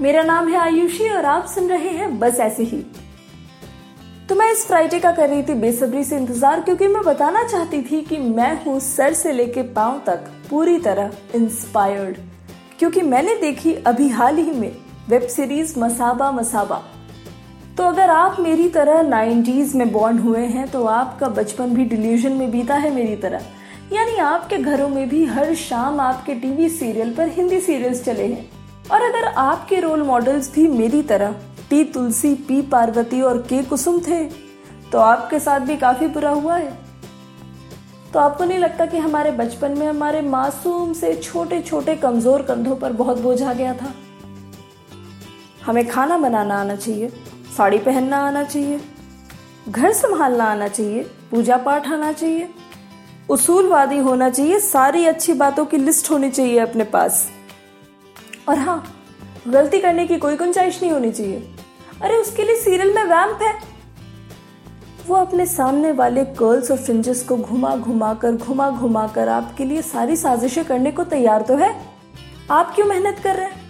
मेरा नाम है आयुषी और आप सुन रहे हैं बस ऐसे ही। तो मैं इस फ्राइडे का कर रही थी बेसब्री से इंतज़ार, क्योंकि मैं बताना चाहती थी कि मैं हूँ सर से लेके पाँव तक पूरी तरह इंस्पायर्ड क्योंकि मैंने देखी अभी हाल ही में वेब सीरीज़ मसाबा मसाबा। तो अगर आप मेरी तरह 90s में बॉर्न हुए हैं तो आपका बचपन भी डिल्यूजन में बीता है मेरी तरह। यानी आपके घरों में भी हर शाम आपके टीवी सीरियल पर हिंदी सीरियल्स चले हैं। और अगर आपके रोल मॉडल्स भी मेरी तरह टी तुलसी, पी पार्वती और के कुसुम थे तो आपके साथ भी काफ़ी बुरा हुआ है। तो आपको नहीं लगता कि हमारे बचपन में हमारे मासूम से छोटे छोटे कमज़ोर कंधों पर बहुत बोझ आ गया था? हमें खाना बनाना आना चाहिए, साड़ी पहनना आना चाहिए, घर संभालना आना चाहिए पूजा पाठ आना चाहिए, उसूलवादी होना चाहिए, सारी अच्छी बातों की लिस्ट होनी चाहिए अपने पास। और हाँ गलती करने की कोई गुंजाइश नहीं होनी चाहिए। अरे, उसके लिए सीरियल में वैम्प है। वो अपने सामने वाले कर्ल्स और फ्रिंजेस को घुमा घुमा कर, घुमा घुमा कर आपके लिए सारी साजिशें करने को तैयार तो है। आप क्यों मेहनत कर रहे हैं?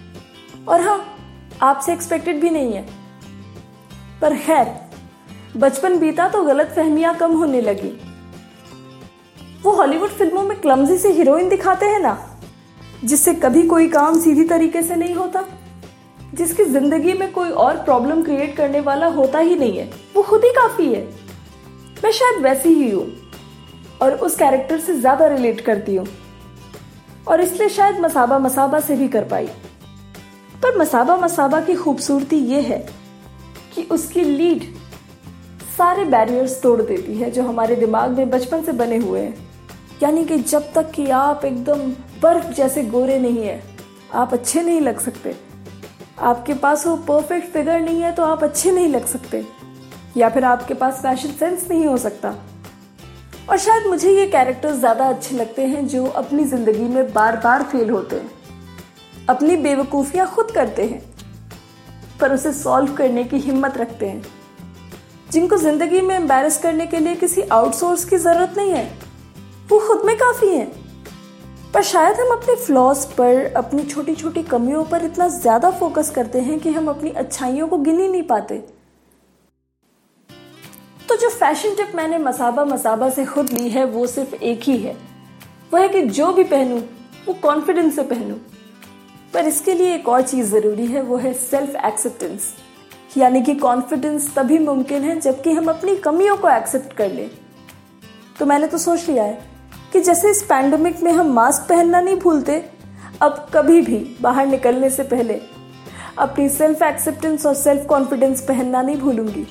और हाँ आपसे एक्सपेक्टेड भी नहीं है। पर खैर, बचपन बीता तो गलत फहमियाँ कम होने लगी। वो हॉलीवुड फ़िल्मों में क्लमजी से हीरोइन दिखाते हैं ना? जिससे कभी कोई काम सीधी तरीके से नहीं होता, जिसकी ज़िंदगी में कोई और प्रॉब्लम क्रिएट करने वाला होता ही नहीं है। वो खुद ही काफ़ी है। मैं शायद वैसी ही हूँ और उस कैरेक्टर से ज़्यादा रिलेट करती हूँ। और इसलिए शायद मसाबा मसाबा से भी कर पाई। पर मसाबा मसाबा की खूबसूरती ये है कि उसकी लीड सारे बैरियर्स तोड़ देती है जो हमारे दिमाग में बचपन से बने हुए हैं। यानी कि जब तक कि आप एकदम बर्फ़ जैसे गोरे नहीं है। आप अच्छे नहीं लग सकते। आपके पास वो परफेक्ट फिगर नहीं है तो आप अच्छे नहीं लग सकते। या फिर आपके पास फ़ैशन सेंस नहीं हो सकता। और शायद मुझे ये कैरेक्टर्स ज़्यादा अच्छे लगते हैं जो अपनी ज़िंदगी में बार बार फेल होते हैं। अपनी बेवकूफ़ियाँ खुद करते हैं, पर उसे सॉल्व करने की हिम्मत रखते हैं। जिनको ज़िंदगी में एम्बेरस करने के लिए किसी आउटसोर्स की ज़रूरत नहीं है, वो खुद में काफ़ी है। पर शायद हम अपने फ्लॉस पर, अपनी छोटी छोटी कमियों पर इतना ज़्यादा फोकस करते हैं कि हम अपनी अच्छाइयों को गिन ही नहीं पाते। तो जो फ़ैशन टिप मैंने मसाबा मसाबा से खुद ली है, वो सिर्फ़ एक ही है। वो है कि जो भी पहनूं, वो कॉन्फिडेंस से पहनूं। पर इसके लिए एक और चीज़ ज़रूरी है, वो है सेल्फ एक्सेप्टेंस यानी कि कॉन्फिडेंस तभी मुमकिन है जबकि हम अपनी कमियों को एक्सेप्ट कर लें। तो मैंने तो सोच लिया है कि जैसे इस पैंडमिक में हम मास्क पहनना नहीं भूलते, अब कभी भी बाहर निकलने से पहले अपनी सेल्फ एक्सेप्टेंस और सेल्फ कॉन्फिडेंस पहनना नहीं भूलूँगी।